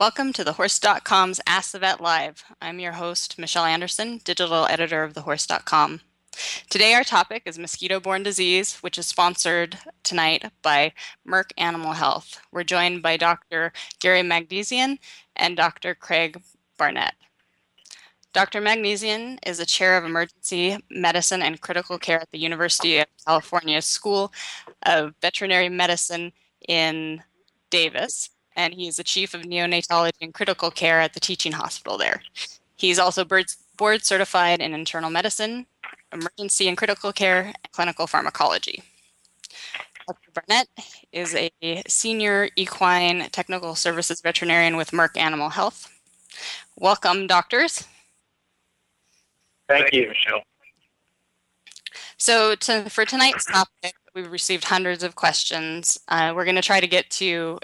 Welcome to thehorse.com's Ask the Vet Live. I'm your host, Michelle Anderson, digital editor of thehorse.com. Today, our topic is mosquito borne disease, which is sponsored tonight by Merck Animal Health. We're joined by Dr. Gary Magdesian and Dr. Craig Barnett. Dr. Magdesian is a chair of emergency medicine and critical care at the University of California School of Veterinary Medicine in Davis, and he is the chief of neonatology and critical care at the teaching hospital there. He's also board certified in internal medicine, emergency and critical care, and clinical pharmacology. Dr. Barnett is a senior equine technical services veterinarian with Merck Animal Health. Welcome, doctors. Thank you, Michelle. So, to, for tonight's topic, we've received hundreds of questions. Uh, we're going to try to get to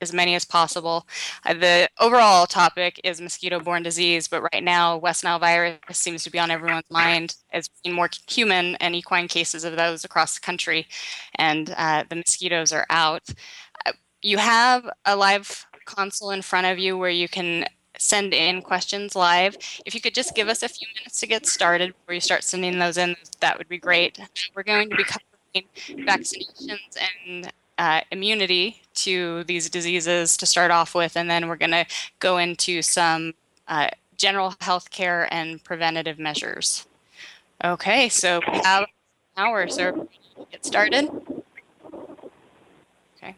as many as possible. Uh, the overall topic is mosquito-borne disease, but right now West Nile virus seems to be on everyone's mind as being more human and equine cases of those across the country, and uh, the mosquitoes are out. Uh, you have a live console in front of you where you can send in questions live. If you could just give us a few minutes to get started before you start sending those in, that would be great. We're going to be covering vaccinations and uh, immunity to these diseases to start off with, and then we're going to go into some uh, general health care and preventative measures. Okay, so we have an hour, so get started. Okay,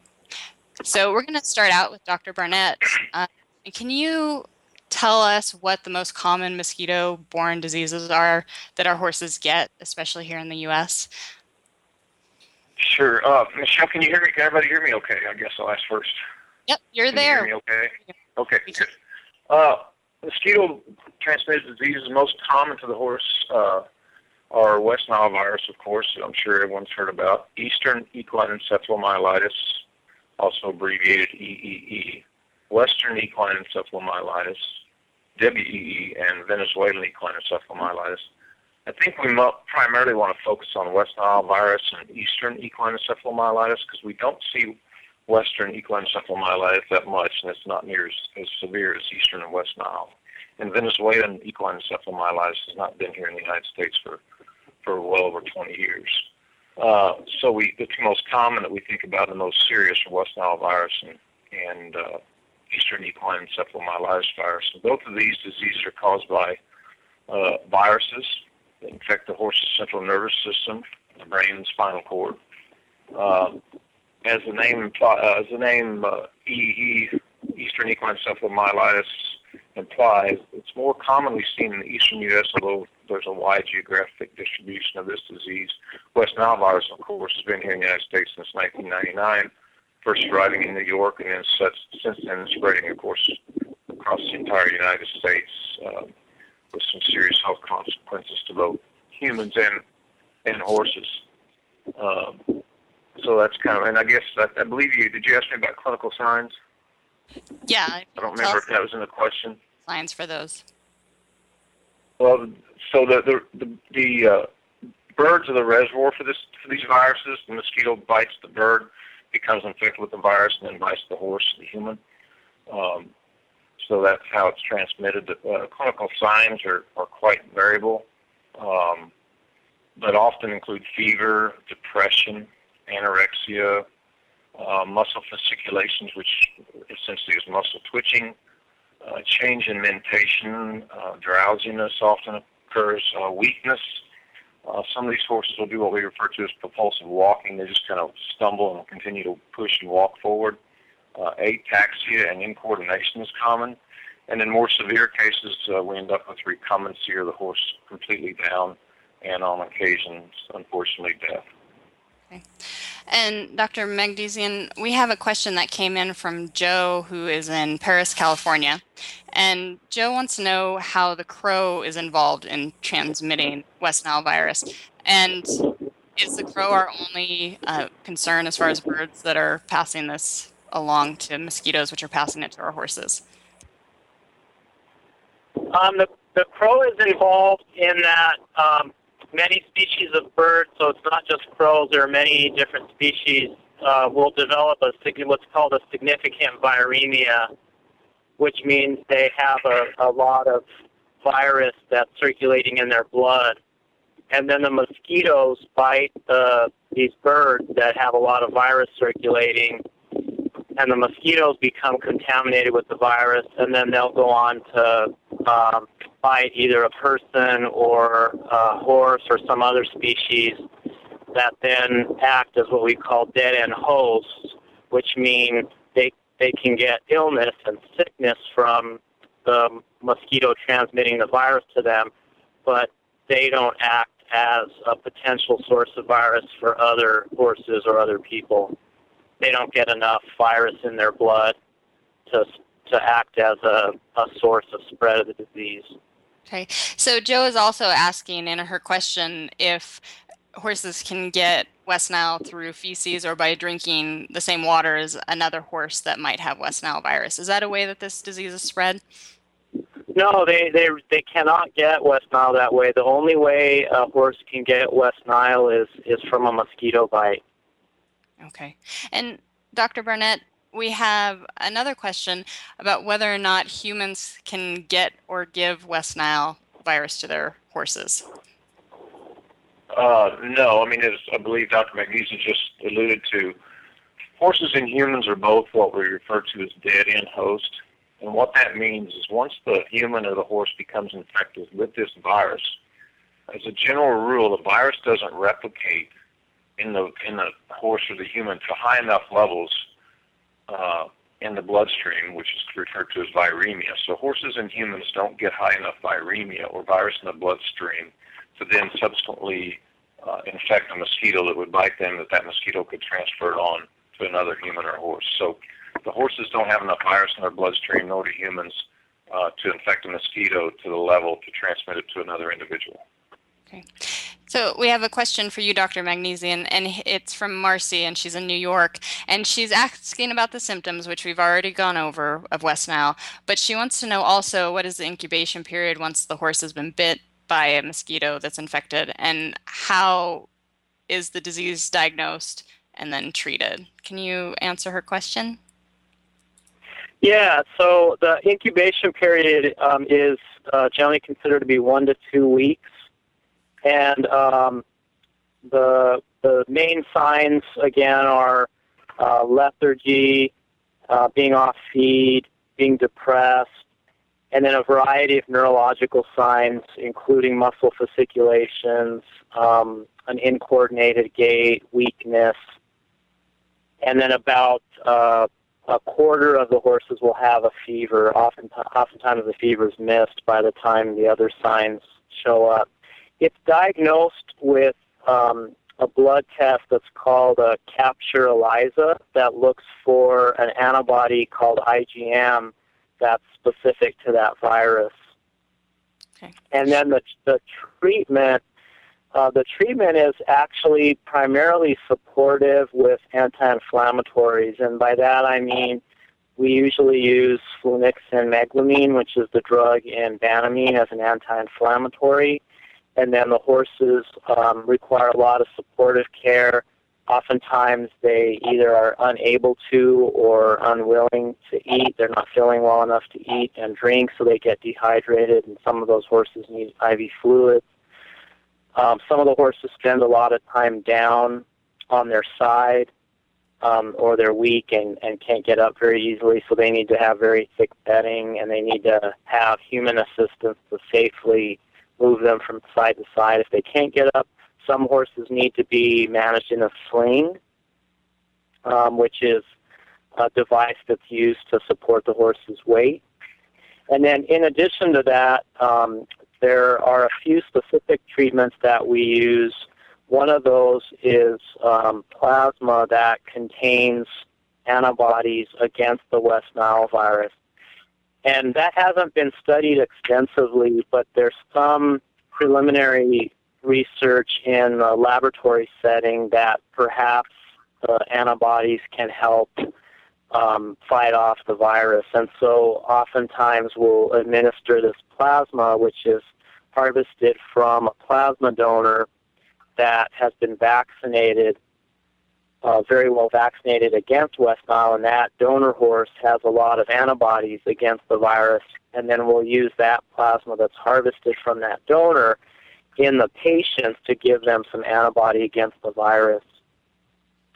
so we're going to start out with Dr. Barnett. Uh, can you tell us what the most common mosquito-borne diseases are that our horses get, especially here in the U.S.? Sure. Uh, Michelle, can you hear me? Can everybody hear me okay? I guess I'll ask first. Yep, you're can there. You hear me okay? Okay, good. Uh, mosquito transmitted diseases most common to the horse uh, are West Nile virus, of course, I'm sure everyone's heard about, Eastern equine encephalomyelitis, also abbreviated EEE, Western equine encephalomyelitis, WEE, and Venezuelan equine encephalomyelitis. I think we primarily want to focus on West Nile virus and Eastern equine encephalomyelitis because we don't see Western equine encephalomyelitis that much, and it's not near as, as severe as Eastern and West Nile. And Venezuelan equine encephalomyelitis has not been here in the United States for, for well over 20 years. Uh, so we, the two most common that we think about, the most serious, are West Nile virus and, and uh, Eastern equine encephalomyelitis virus. Both of these diseases are caused by uh, viruses, that infect the horse's central nervous system, the brain and spinal cord. Um, as the name uh, as the name uh, EE, Eastern equine encephalomyelitis implies, it's more commonly seen in the eastern U.S., although there's a wide geographic distribution of this disease. West Nile virus, of course, has been here in the United States since 1999, first arriving in New York, and then since then spreading, of course, across the entire United States. Uh, with some serious health consequences to both humans and and horses. Um, so that's kind of, and I guess I, I believe you. Did you ask me about clinical signs? Yeah. I don't remember if that was in the question. Signs for those. Well, so the the the, the uh, birds are the reservoir for this for these viruses. The mosquito bites the bird, becomes infected with the virus, and then bites the horse, the human. Um, so that's how it's transmitted. The uh, clinical signs are, are quite variable, um, but often include fever, depression, anorexia, uh, muscle fasciculations, which essentially is muscle twitching, uh, change in mentation, uh, drowsiness often occurs, uh, weakness. Uh, some of these horses will do what we refer to as propulsive walking. They just kind of stumble and continue to push and walk forward. Uh, ataxia and incoordination is common. And in more severe cases, uh, we end up with recumbency or the horse completely down, and on occasions, unfortunately, death. Okay. And Dr. Magdesian, we have a question that came in from Joe, who is in Paris, California. And Joe wants to know how the crow is involved in transmitting West Nile virus. And is the crow our only uh, concern as far as birds that are passing this along to mosquitoes, which are passing it to our horses? Um, the, the crow is involved in that um, many species of birds, so it's not just crows, there are many different species, uh, will develop a what's called a significant viremia which means they have a, a lot of virus that's circulating in their blood. And then the mosquitoes bite the, these birds that have a lot of virus circulating, and the mosquitoes become contaminated with the virus, and then they'll go on to um, bite either a person or a horse or some other species that then act as what we call dead end hosts, which mean they they can get illness and sickness from the mosquito transmitting the virus to them, but they don't act as a potential source of virus for other horses or other people. They don't get enough virus in their blood to to act as a, a source of spread of the disease. Okay. So Joe is also asking in her question if horses can get West Nile through feces or by drinking the same water as another horse that might have West Nile virus. Is that a way that this disease is spread? No, they, they, they cannot get West Nile that way. The only way a horse can get West Nile is, is from a mosquito bite. Okay. And Dr. Barnett, we have another question about whether or not humans can get or give West Nile virus to their horses. Uh, no, I mean, as I believe Dr. Magdesian just alluded to, horses and humans are both what we refer to as dead end host. And what that means is once the human or the horse becomes infected with this virus, as a general rule, the virus doesn't replicate in the in the horse or the human to high enough levels uh, in the bloodstream, which is referred to as viremia. So horses and humans don't get high enough viremia or virus in the bloodstream to then subsequently uh, infect a mosquito that would bite them, that that mosquito could transfer it on to another human or horse. So the horses don't have enough virus in their bloodstream, nor do humans, uh, to infect a mosquito to the level to transmit it to another individual. Okay. So we have a question for you, Dr. Magdesian, and it's from Marcy, and she's in New York, and she's asking about the symptoms, which we've already gone over of West Nile, but she wants to know also what is the incubation period once the horse has been bit by a mosquito that's infected, and how is the disease diagnosed and then treated? Can you answer her question? Yeah, so the incubation period um, is uh, generally considered to be one to two weeks and um, the the main signs again are uh, lethargy, uh, being off feed, being depressed, and then a variety of neurological signs, including muscle fasciculations, um, an incoordinated gait, weakness, and then about uh, a quarter of the horses will have a fever. Often, oftentimes the fever is missed by the time the other signs show up. It's diagnosed with um, a blood test that's called a capture ELISA that looks for an antibody called IgM that's specific to that virus. Okay. And then the, the treatment, uh, the treatment is actually primarily supportive with anti-inflammatories, and by that I mean we usually use flunixin meglumine, which is the drug in Banamine, as an anti-inflammatory and then the horses um, require a lot of supportive care. Oftentimes, they either are unable to or unwilling to eat. They're not feeling well enough to eat and drink, so they get dehydrated, and some of those horses need IV fluids. Um, some of the horses spend a lot of time down on their side, um, or they're weak and, and can't get up very easily, so they need to have very thick bedding, and they need to have human assistance to safely move them from side to side. If they can't get up, some horses need to be managed in a sling, um, which is a device that's used to support the horse's weight. And then, in addition to that, um, there are a few specific treatments that we use. One of those is um, plasma that contains antibodies against the West Nile virus. And that hasn't been studied extensively, but there's some preliminary research in a laboratory setting that perhaps uh, antibodies can help um, fight off the virus. And so oftentimes we'll administer this plasma, which is harvested from a plasma donor that has been vaccinated uh, very well vaccinated against West Nile, and that donor horse has a lot of antibodies against the virus, and then we'll use that plasma that's harvested from that donor in the patients to give them some antibody against the virus.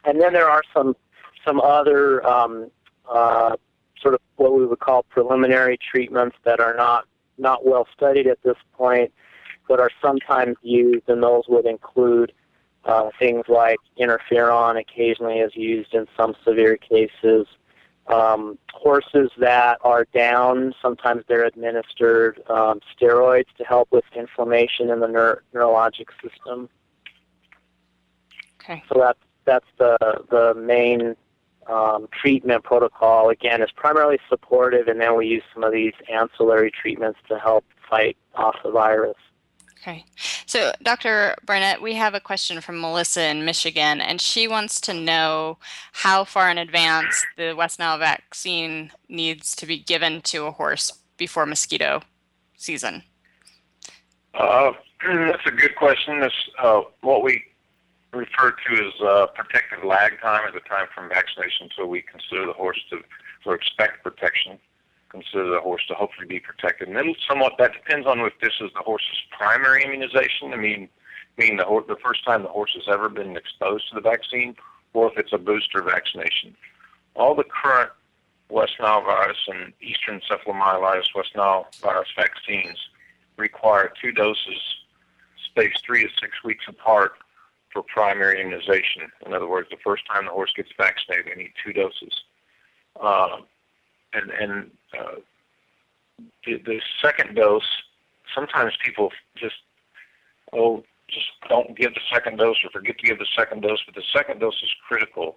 And then there are some some other um, uh, sort of what we would call preliminary treatments that are not not well studied at this point, but are sometimes used, and those would include uh, things like interferon occasionally is used in some severe cases. Um, horses that are down, sometimes they're administered um, steroids to help with inflammation in the neur- neurologic system. Okay. So that's that's the the main um, treatment protocol. Again, is primarily supportive, and then we use some of these ancillary treatments to help fight off the virus. Okay. So, Dr. Barnett, we have a question from Melissa in Michigan, and she wants to know how far in advance the West Nile vaccine needs to be given to a horse before mosquito season. Uh, that's a good question. That's uh, what we refer to as uh, protective lag time, or the time from vaccination until we consider the horse to or expect protection consider the horse to hopefully be protected. And then somewhat that depends on if this is the horse's primary immunization. I mean, meaning the the first time the horse has ever been exposed to the vaccine, or if it's a booster vaccination. All the current West Nile virus and Eastern encephalomyelitis West Nile virus vaccines require two doses spaced three to six weeks apart for primary immunization. In other words, the first time the horse gets vaccinated, they need two doses. Uh, and and uh, the, the second dose, sometimes people just oh just don't give the second dose or forget to give the second dose, but the second dose is critical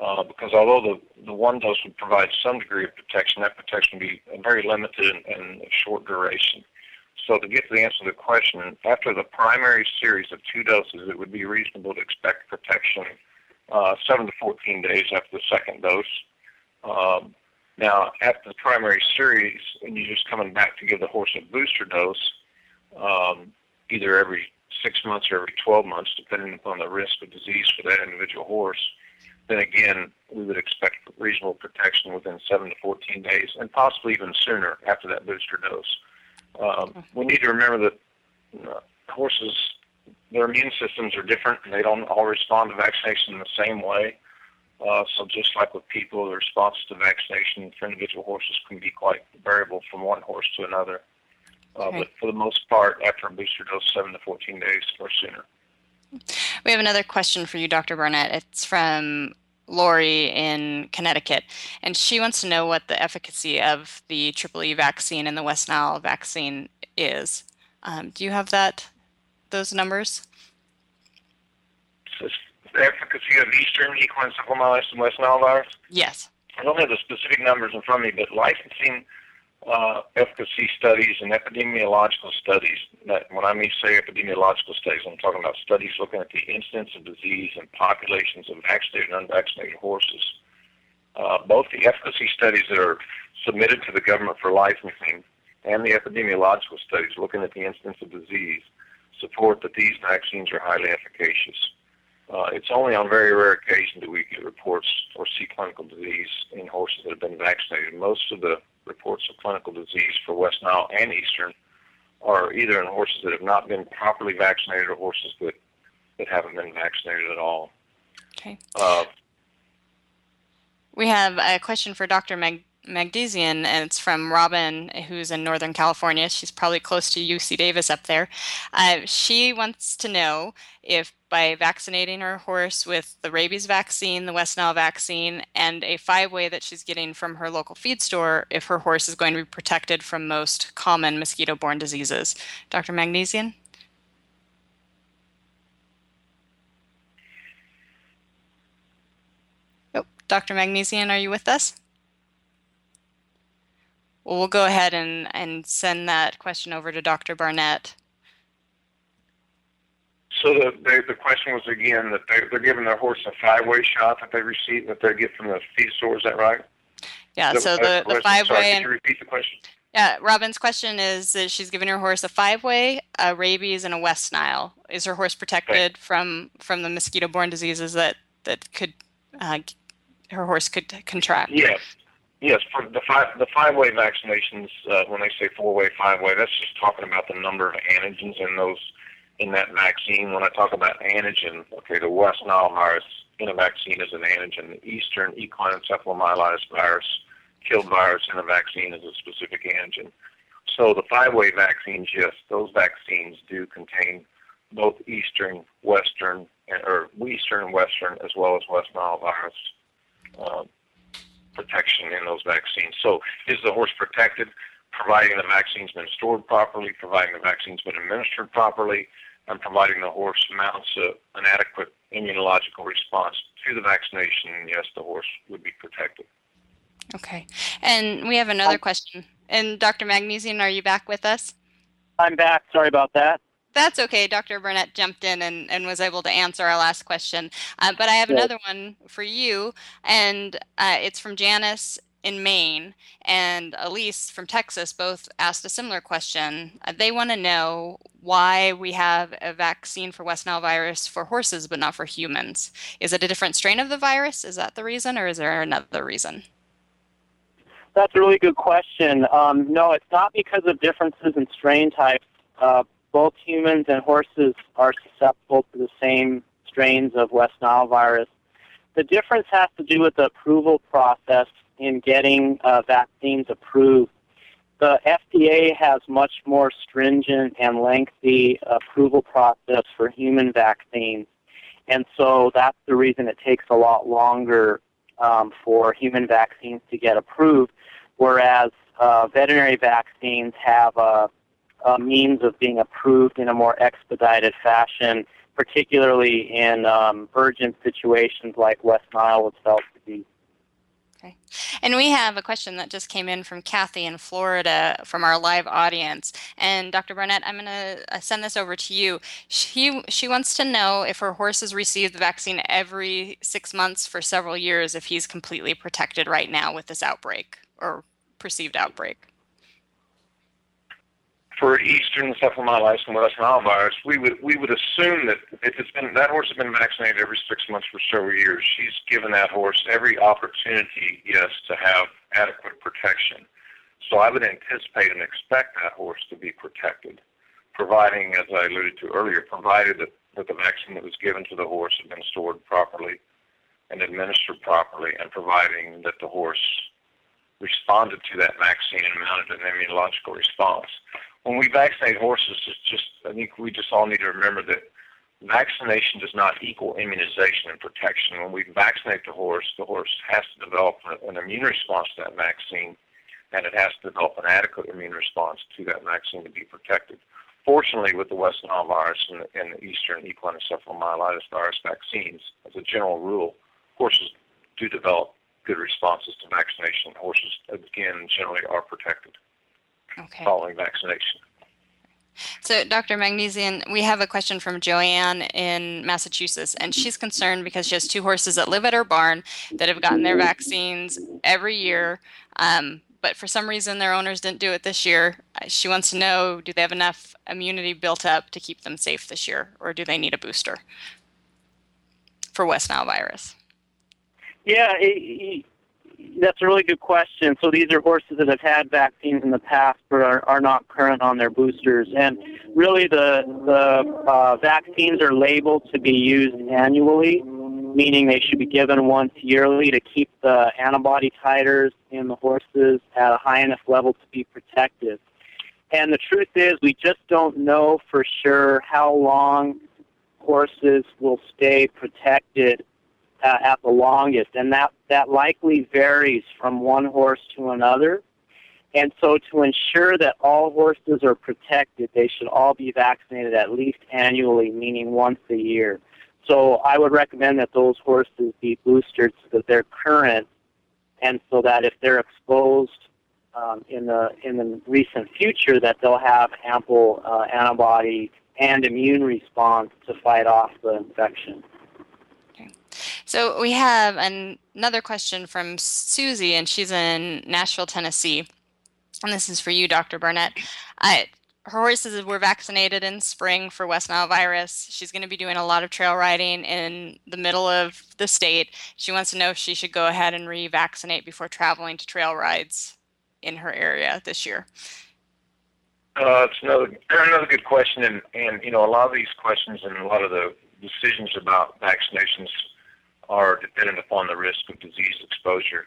uh, because although the, the one dose would provide some degree of protection, that protection would be very limited and, and short duration. So to get to the answer to the question, after the primary series of two doses, it would be reasonable to expect protection uh, 7 to 14 days after the second dose. Um, now, after the primary series, when you're just coming back to give the horse a booster dose, um, either every six months or every 12 months, depending upon the risk of disease for that individual horse, then again, we would expect reasonable protection within 7 to 14 days, and possibly even sooner after that booster dose. Um, we need to remember that uh, horses, their immune systems are different, and they don't all respond to vaccination in the same way. Uh, so just like with people, the response to vaccination for individual horses can be quite variable from one horse to another. Uh, okay. But for the most part, after a booster dose, 7 to 14 days or sooner. We have another question for you, Dr. Barnett. It's from Lori in Connecticut, and she wants to know what the efficacy of the Triple E vaccine and the West Nile vaccine is. Um, do you have that those numbers? The efficacy of Eastern equine encephalomyelitis and West Nile virus? Yes. I don't have the specific numbers in front of me, but licensing uh, efficacy studies and epidemiological studies, that when I mean say epidemiological studies, I'm talking about studies looking at the incidence of disease in populations of vaccinated and unvaccinated horses. Uh, both the efficacy studies that are submitted to the government for licensing and the epidemiological studies looking at the incidence of disease support that these vaccines are highly efficacious. Uh, it's only on very rare occasion that we get reports or see clinical disease in horses that have been vaccinated. Most of the reports of clinical disease for West Nile and Eastern are either in horses that have not been properly vaccinated or horses that, that haven't been vaccinated at all. Okay. Uh, we have a question for Dr. Mag- Magdesian, and it's from Robin, who's in Northern California. She's probably close to UC Davis up there. Uh, she wants to know if by vaccinating her horse with the rabies vaccine, the West Nile vaccine, and a five way that she's getting from her local feed store, if her horse is going to be protected from most common mosquito borne diseases. Dr. Magdesian? Oh, Dr. Magdesian, are you with us? Well, we'll go ahead and, and send that question over to Dr. Barnett. So the, the, the question was again that they, they're giving their horse a five-way shot that they receive that they get from the feed store. Is that right? Yeah. so the, the five-way. You repeat the question? Yeah, Robin's question is that she's giving her horse a five-way, a rabies, and a West Nile. Is her horse protected okay. from from the mosquito-borne diseases that that could uh, her horse could contract. Yes, yes. For the five the five way vaccinations, uh, when they say four way, five way, that's just talking about the number of antigens in those in that vaccine. When I talk about antigen, okay, the West Nile virus in a vaccine is an antigen. The Eastern equine encephalomyelitis virus, killed virus in a vaccine is a specific antigen. So the five-way vaccines, yes, those vaccines do contain both Eastern, Western, or Eastern Western, as well as West Nile virus uh, protection in those vaccines. So is the horse protected? Providing the vaccine's been stored properly, providing the vaccine's been administered properly, and providing the horse mounts a, an adequate immunological response to the vaccination, yes, the horse would be protected. Okay. And we have another um, question. And Dr. Magdesian, are you back with us? I'm back. Sorry about that. That's okay. Dr. Burnett jumped in and, and was able to answer our last question. Uh, but I have another one for you, and uh, it's from Janice in Maine and Elise from Texas both asked a similar question. Uh, they want to know why we have a vaccine for West Nile virus for horses but not for humans. Is it a different strain of the virus? Is that the reason, or is there another reason? That's a really good question. Um, no, it's not because of differences in strain types. Uh, both humans and horses are susceptible to the same strains of West Nile virus. The difference has to do with the approval process in getting uh, vaccines approved. The FDA has much more stringent and lengthy approval process for human vaccines. And so that's the reason it takes a lot longer um, for human vaccines to get approved, whereas uh, veterinary vaccines have a, a, means of being approved in a more expedited fashion, particularly in um, urgent situations like West Nile felt to be. Okay. And we have a question that just came in from Kathy in Florida from our live audience. And Dr. Burnett, I'm going to uh, send this over to you. She, she wants to know if her horse has received the vaccine every six months for several years, if he's completely protected right now with this outbreak or perceived outbreak for Eastern encephalomyelitis and West Nile virus, we would we would assume that if it's been that horse has been vaccinated every six months for several years, she's given that horse every opportunity, yes, to have adequate protection. So I would anticipate and expect that horse to be protected, providing, as I alluded to earlier, provided that, that the vaccine that was given to the horse had been stored properly and administered properly, and providing that the horse responded to that vaccine and mounted an immunological response when we vaccinate horses, it's just I think we just all need to remember that vaccination does not equal immunization and protection. When we vaccinate the horse, the horse has to develop an immune response to that vaccine, and it has to develop an adequate immune response to that vaccine to be protected. Fortunately, with the West Nile virus and the, and the Eastern equine encephalomyelitis virus vaccines, as a general rule, horses do develop good responses to vaccination. Horses, again, generally are protected okay. following vaccination. So, Dr. Magdesian, we have a question from Joanne in Massachusetts, and she's concerned because she has two horses that live at her barn that have gotten their vaccines every year, um, but for some reason their owners didn't do it this year. She wants to know do they have enough immunity built up to keep them safe this year, or do they need a booster for West Nile virus? Yeah, it, that's a really good question. So these are horses that have had vaccines in the past but are, are not current on their boosters. And really the, the uh, vaccines are labeled to be used annually, meaning they should be given once yearly to keep the antibody titers in the horses at a high enough level to be protected. And the truth is we just don't know for sure how long horses will stay protected uh, at the longest, and that that likely varies from one horse to another. And so, to ensure that all horses are protected, they should all be vaccinated at least annually, meaning once a year. So, I would recommend that those horses be boosted so that they're current, and so that if they're exposed um, in the in the recent future, that they'll have ample uh, antibody and immune response to fight off the infection. So we have an, another question from Susie, and she's in Nashville, Tennessee. And this is for you, Dr. Burnett. her horses were vaccinated in spring for West Nile virus. She's going to be doing a lot of trail riding in the middle of the state. She wants to know if she should go ahead and revaccinate before traveling to trail rides in her area this year. Uh, it's another another good question, and and you know a lot of these questions and a lot of the decisions about vaccinations are dependent upon the risk of disease exposure.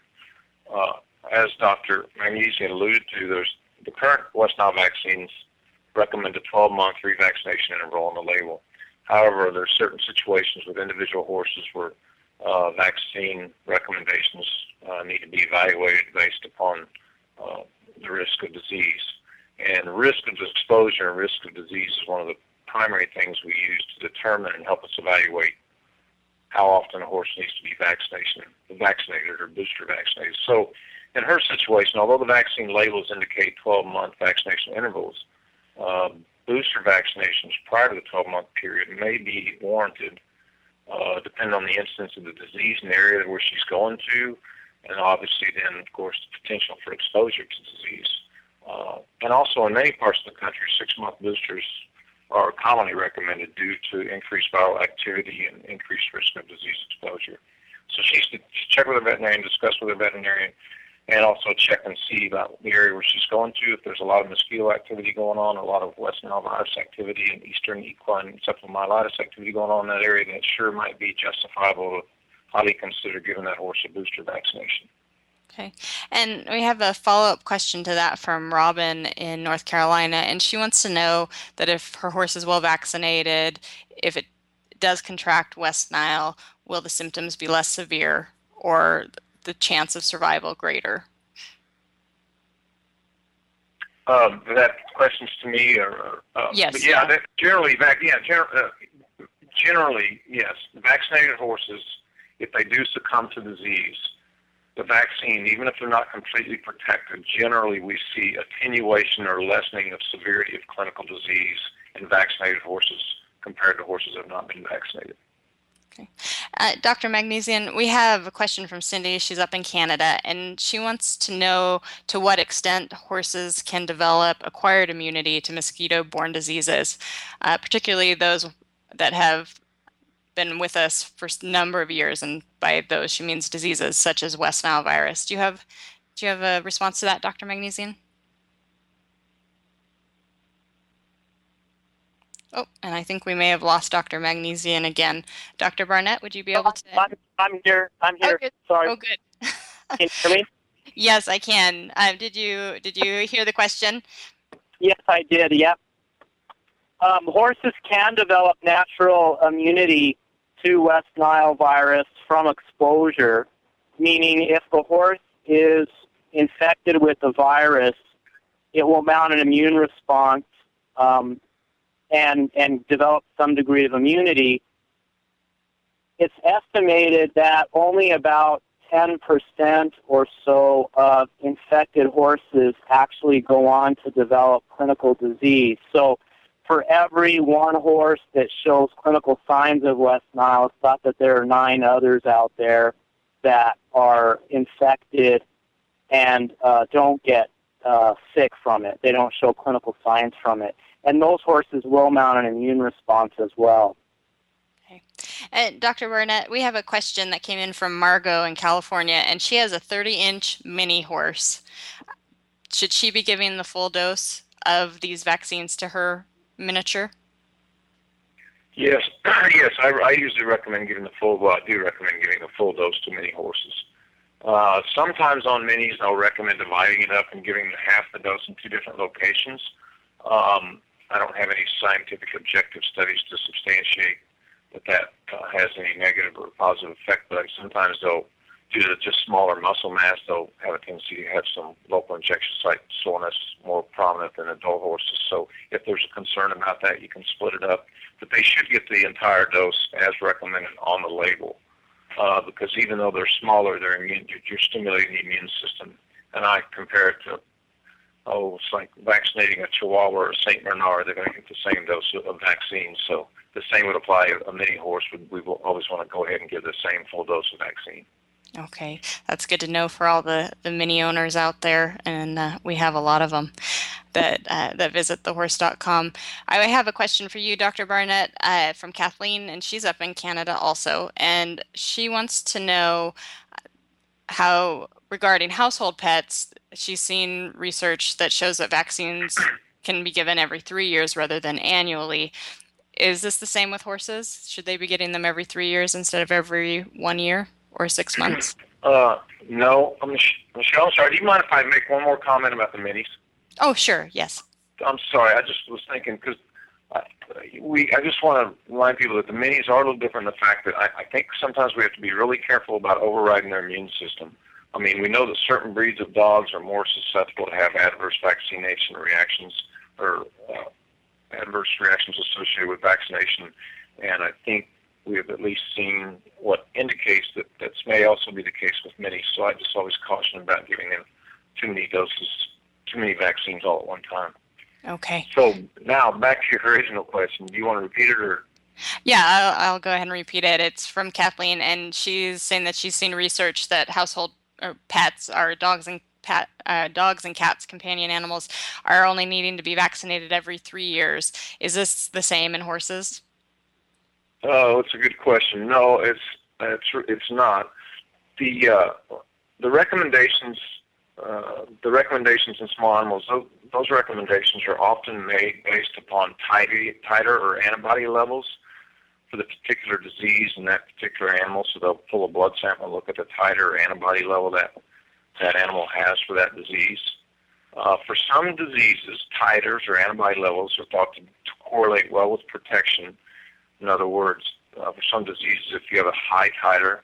Uh, as Dr. Magdesian alluded to, there's the current West Nile vaccines recommend a 12-month revaccination interval on the label. However, there are certain situations with individual horses where uh, vaccine recommendations uh, need to be evaluated based upon uh, the risk of disease. And risk of exposure and risk of disease is one of the primary things we use to determine and help us evaluate how often a horse needs to be vaccinated, vaccinated or booster vaccinated. So in her situation, although the vaccine labels indicate 12-month vaccination intervals, uh, booster vaccinations prior to the 12-month period may be warranted, uh, depending on the instance of the disease in the area where she's going to, and obviously then, of course, the potential for exposure to disease. Uh, and also in many parts of the country, six-month boosters are commonly recommended due to increased viral activity and increased risk of disease exposure. So she's to check with her veterinarian, discuss with her veterinarian, and also check and see about the area where she's going to. If there's a lot of mosquito activity going on, a lot of West Nile virus activity, and Eastern equine encephalomyelitis activity going on in that area, then it sure might be justifiable to highly consider giving that horse a booster vaccination. Okay. And we have a follow up question to that from Robin in North Carolina. And she wants to know that if her horse is well vaccinated, if it does contract West Nile, will the symptoms be less severe or the chance of survival greater? Um, that questions to me, or uh, yes, yeah, yeah. generally, back, yeah, uh, generally, yes. Vaccinated horses, if they do succumb to disease, the vaccine, even if they're not completely protected, generally we see attenuation or lessening of severity of clinical disease in vaccinated horses compared to horses that have not been vaccinated. Okay. Uh, Dr. Magdesian, we have a question from Cindy. She's up in Canada, and she wants to know to what extent horses can develop acquired immunity to mosquito borne diseases, uh, particularly those that have been with us for a number of years, and by those she means diseases such as West Nile virus. Do you have do you have a response to that, Dr. Magdesian? Oh, and I think we may have lost Dr. Magdesian again. Dr. Barnett, would you be able to? I'm, I'm here. I'm here. Oh, Sorry. Oh, good. can you hear me? Yes, I can. Uh, did you did you hear the question? Yes, I did. Yep. Um, horses can develop natural immunity to West Nile virus from exposure, meaning if the horse is infected with the virus, it will mount an immune response um, and and develop some degree of immunity. It's estimated that only about 10% or so of infected horses actually go on to develop clinical disease. So for every one horse that shows clinical signs of West Nile, it's thought that there are nine others out there that are infected and uh, don't get uh, sick from it. They don't show clinical signs from it. And those horses will mount an immune response as well. Okay. And Dr. Burnett, we have a question that came in from Margot in California, and she has a 30 inch mini horse. Should she be giving the full dose of these vaccines to her miniature? Yes, yes. I, I usually recommend giving the full. Well, I do recommend giving a full dose to mini horses. Uh, sometimes on minis, I'll recommend dividing it up and giving half the dose in two different locations. Um, I don't have any scientific objective studies to substantiate that that uh, has any negative or positive effect, but sometimes they'll due to just smaller muscle mass, they'll have a tendency to have some local injection site soreness more prominent than adult horses. So if there's a concern about that, you can split it up. But they should get the entire dose as recommended on the label. Uh, because even though they're smaller, they're immune, you're stimulating the immune system. And I compare it to, oh, it's like vaccinating a Chihuahua or a St. Bernard. They're going to get the same dose of vaccine. So the same would apply a mini horse. We will always want to go ahead and give the same full dose of vaccine. Okay, that's good to know for all the, the mini owners out there, and uh, we have a lot of them. that uh, that visit thehorse.com. I have a question for you, Dr. Barnett, uh, from Kathleen, and she's up in Canada also, and she wants to know how regarding household pets. She's seen research that shows that vaccines can be given every three years rather than annually. Is this the same with horses? Should they be getting them every three years instead of every one year or six months? Uh, no. Michelle, I'm sorry. Do you mind if I make one more comment about the minis? Oh, sure. Yes. I'm sorry. I just was thinking because we. I just want to remind people that the minis are a little different in the fact that I, I think sometimes we have to be really careful about overriding their immune system. I mean, we know that certain breeds of dogs are more susceptible to have adverse vaccination reactions or uh, adverse reactions associated with vaccination, and I think we have at least seen what indicates that that may also be the case with many. So I just always caution about giving them too many doses, too many vaccines all at one time. Okay. So now back to your original question. Do you want to repeat it or? Yeah, I'll, I'll go ahead and repeat it. It's from Kathleen, and she's saying that she's seen research that household or pets, our dogs and pet, uh, dogs and cats, companion animals, are only needing to be vaccinated every three years. Is this the same in horses? Oh, it's a good question. No, it's it's it's not. The uh, the recommendations uh, the recommendations in small animals those, those recommendations are often made based upon titer, titer or antibody levels for the particular disease in that particular animal. So they'll pull a blood sample look at the titer or antibody level that that animal has for that disease. Uh, for some diseases, titers or antibody levels are thought to, to correlate well with protection. In other words, uh, for some diseases, if you have a high titer,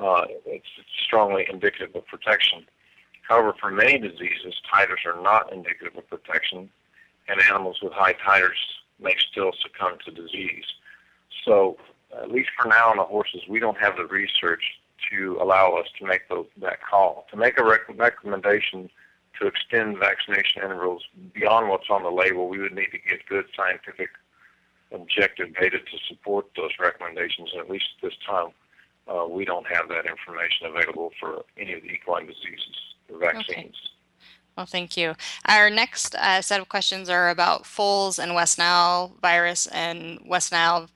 uh, it's, it's strongly indicative of protection. However, for many diseases, titers are not indicative of protection, and animals with high titers may still succumb to disease. So, at least for now on the horses, we don't have the research to allow us to make that call. To make a rec- recommendation to extend vaccination intervals beyond what's on the label, we would need to get good scientific objective data to support those recommendations. And at least at this time, uh, we don't have that information available for any of the equine diseases or vaccines. Okay. Well, thank you. Our next uh, set of questions are about foals and West Nile virus and West Nile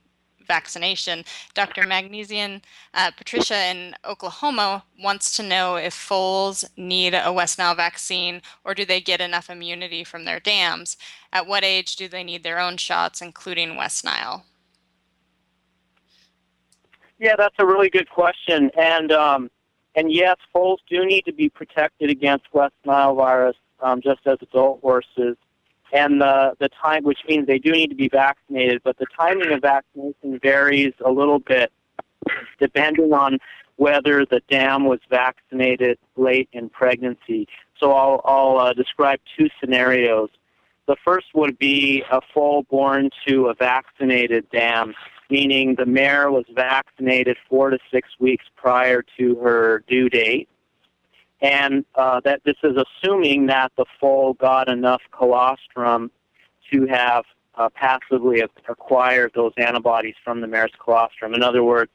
vaccination. Dr. Magdesian, uh, Patricia in Oklahoma wants to know if foals need a West Nile vaccine or do they get enough immunity from their dams? At what age do they need their own shots, including West Nile? Yeah, that's a really good question. And um, and yes, foals do need to be protected against West Nile virus, um, just as adult horses and the, the time, which means they do need to be vaccinated, but the timing of vaccination varies a little bit depending on whether the dam was vaccinated late in pregnancy. So I'll, I'll uh, describe two scenarios. The first would be a foal born to a vaccinated dam, meaning the mare was vaccinated four to six weeks prior to her due date and uh, that this is assuming that the foal got enough colostrum to have uh, passively acquired those antibodies from the mare's colostrum. In other words,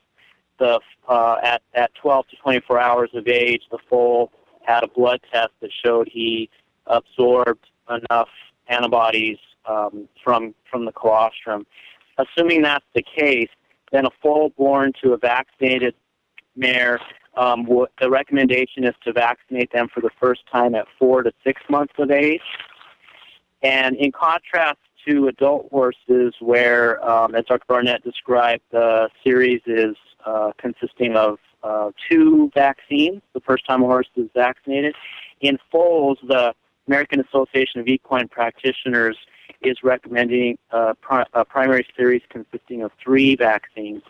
the uh, at at 12 to 24 hours of age, the foal had a blood test that showed he absorbed enough antibodies um, from from the colostrum. Assuming that's the case, then a foal born to a vaccinated mare um, what the recommendation is to vaccinate them for the first time at four to six months of age. And in contrast to adult horses, where, um, as Dr. Barnett described, the series is uh, consisting of uh, two vaccines the first time a horse is vaccinated. In foals, the American Association of Equine Practitioners is recommending uh, a primary series consisting of three vaccines.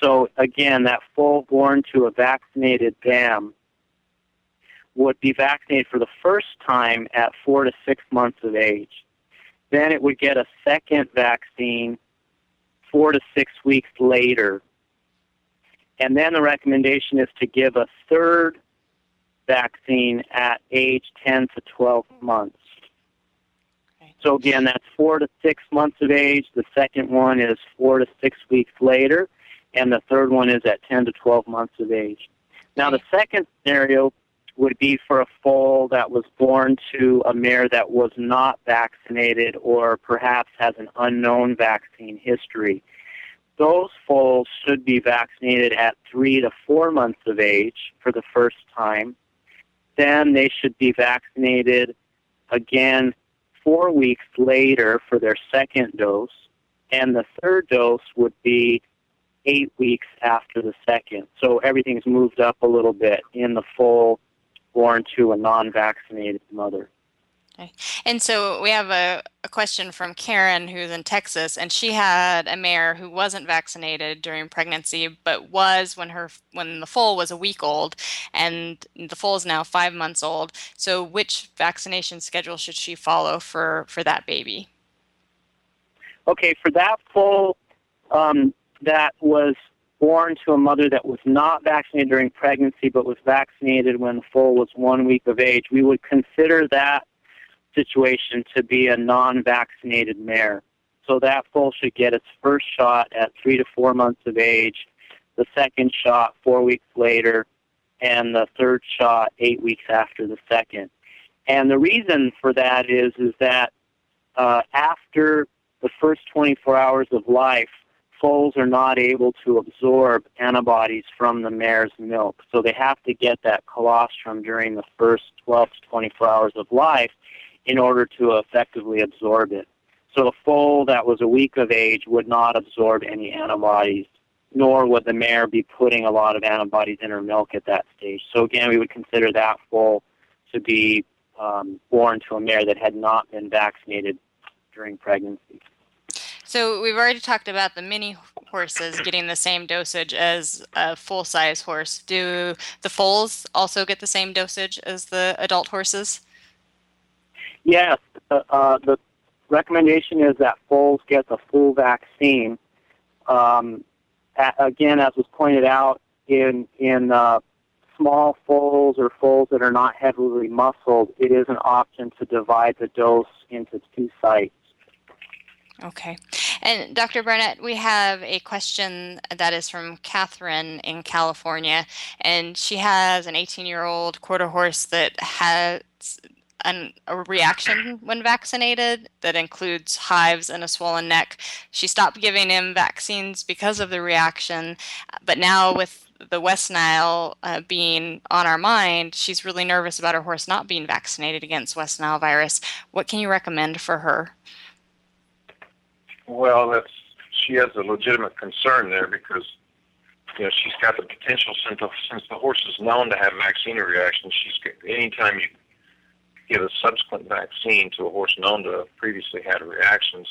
So again, that full born to a vaccinated dam would be vaccinated for the first time at four to six months of age. Then it would get a second vaccine four to six weeks later. And then the recommendation is to give a third vaccine at age 10 to 12 months. So again, that's four to six months of age. The second one is four to six weeks later and the third one is at 10 to 12 months of age. Now, the second scenario would be for a foal that was born to a mare that was not vaccinated or perhaps has an unknown vaccine history. Those foals should be vaccinated at three to four months of age for the first time. Then they should be vaccinated again four weeks later for their second dose. And the third dose would be eight weeks after the second. So everything's moved up a little bit in the foal born to a non-vaccinated mother. Okay. And so we have a, a, question from Karen, who's in Texas, and she had a mare who wasn't vaccinated during pregnancy, but was when her when the foal was a week old, and the foal is now five months old. So, which vaccination schedule should she follow for for that baby? Okay, for that foal um, that was born to a mother that was not vaccinated during pregnancy but was vaccinated when the foal was one week of age, we would consider that situation to be a non vaccinated mare. So that foal should get its first shot at three to four months of age, the second shot four weeks later, and the third shot eight weeks after the second. And the reason for that is is that uh, after the first 24 hours of life, foals are not able to absorb antibodies from the mare's milk. So they have to get that colostrum during the first 12 to 24 hours of life in order to effectively absorb it. So a foal that was a week of age would not absorb any antibodies, nor would the mare be putting a lot of antibodies in her milk at that stage. So again, we would consider that foal to be um, born to a mare that had not been vaccinated during pregnancy. So we've already talked about the mini horses getting the same dosage as a full size horse. Do the foals also get the same dosage as the adult horses? Yes. Uh, uh, the recommendation is that foals get the full vaccine. Um, again, as was pointed out, in in uh, small foals or foals that are not heavily muscled, it is an option to divide the dose into two sites. Okay. And Dr. Burnett, we have a question that is from Catherine in California, and she has an 18 year old quarter horse that has an, a reaction when vaccinated that includes hives and a swollen neck. She stopped giving him vaccines because of the reaction, but now with the West Nile uh, being on our mind, she's really nervous about her horse not being vaccinated against West Nile virus. What can you recommend for her? Well, that's she has a legitimate concern there because you know she's got the potential since the, since the horse is known to have vaccine reactions. She's anytime you give a subsequent vaccine to a horse known to have previously had reactions,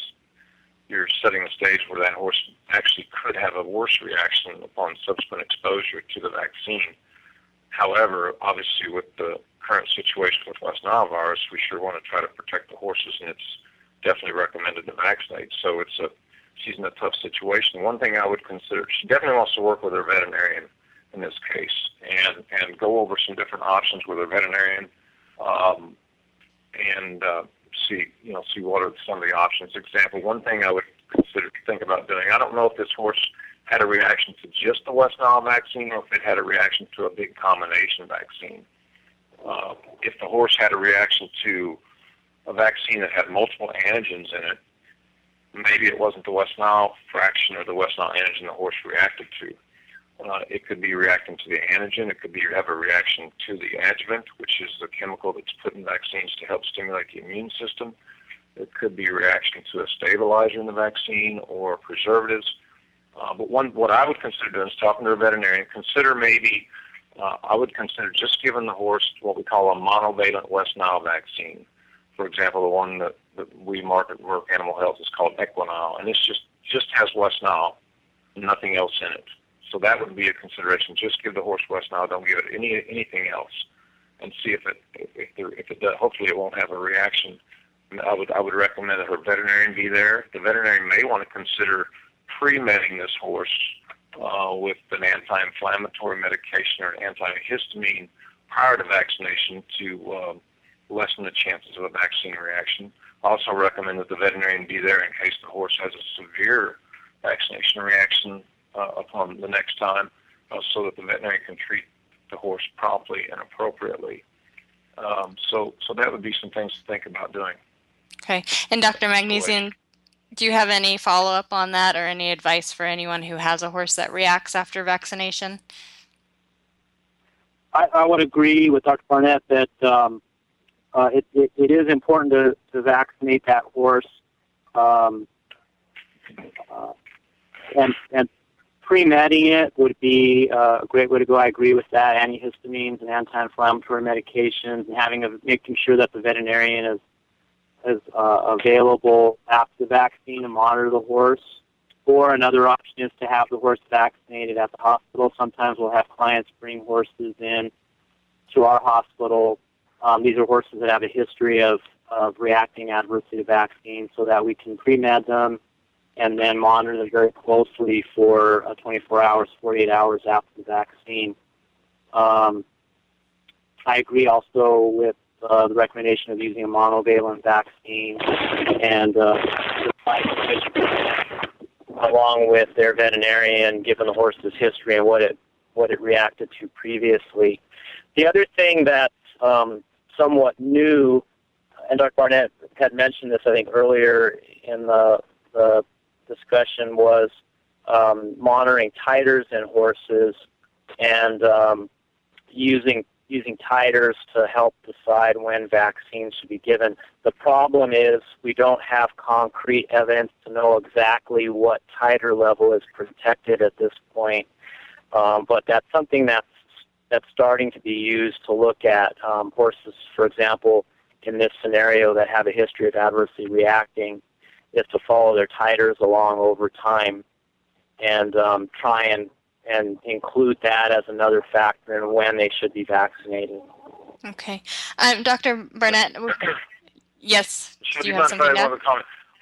you're setting the stage where that horse actually could have a worse reaction upon subsequent exposure to the vaccine. However, obviously with the current situation with West Nile virus, we sure want to try to protect the horses, and it's definitely recommended to vaccinate. So it's a she's in a tough situation. One thing I would consider she definitely wants to work with her veterinarian in this case and and go over some different options with her veterinarian um, and uh, see you know see what are some of the options. Example, one thing I would consider think about doing. I don't know if this horse had a reaction to just the West Nile vaccine or if it had a reaction to a big combination vaccine. Uh, if the horse had a reaction to a vaccine that had multiple antigens in it, maybe it wasn't the West Nile fraction or the West Nile antigen the horse reacted to. Uh, it could be reacting to the antigen. It could be have a reaction to the adjuvant, which is the chemical that's put in vaccines to help stimulate the immune system. It could be reaction to a stabilizer in the vaccine or preservatives. Uh, but one, what I would consider doing is talking to a veterinarian. Consider maybe, uh, I would consider just giving the horse what we call a monovalent West Nile vaccine. For example, the one that, that we market Merck Animal Health is called Equinile, and this just just has West Nile, nothing else in it. So that would be a consideration. Just give the horse West Nile. Don't give it any anything else, and see if it if, there, if it does. Hopefully, it won't have a reaction. I would I would recommend that her veterinarian be there. The veterinarian may want to consider pre-medding this horse uh, with an anti-inflammatory medication or an antihistamine prior to vaccination to um, lessen the chances of a vaccine reaction. Also recommend that the veterinarian be there in case the horse has a severe vaccination reaction uh, upon the next time, uh, so that the veterinarian can treat the horse promptly and appropriately. Um, so, so that would be some things to think about doing. Okay. And Dr. Magdesian, do you have any follow up on that or any advice for anyone who has a horse that reacts after vaccination? I, I would agree with Dr. Barnett that um, uh, it, it, it is important to, to vaccinate that horse. Um, uh, and, and pre-medding it would be uh, a great way to go. I agree with that. Antihistamines and anti-inflammatory medications, and having a, making sure that the veterinarian is is uh, available after the vaccine to monitor the horse. Or another option is to have the horse vaccinated at the hospital. Sometimes we'll have clients bring horses in to our hospital. Um, these are horses that have a history of, of reacting adversely to vaccines so that we can pre-med them and then monitor them very closely for uh, 24 hours, 48 hours after the vaccine. Um, I agree also with uh, the recommendation of using a monovalent vaccine and uh, along with their veterinarian, given the horse's history and what it what it reacted to previously. The other thing that um, somewhat new, and Dr. Barnett had mentioned this, I think, earlier in the, the discussion, was um, monitoring titers in horses and um, using using titers to help decide when vaccines should be given. The problem is we don't have concrete evidence to know exactly what titer level is protected at this point. Um, but that's something that's that's starting to be used to look at um, horses, for example, in this scenario that have a history of adversely reacting, is to follow their titers along over time and um, try and and include that as another factor in when they should be vaccinated. Okay, um, Dr. Burnett, yes. do you have something to add?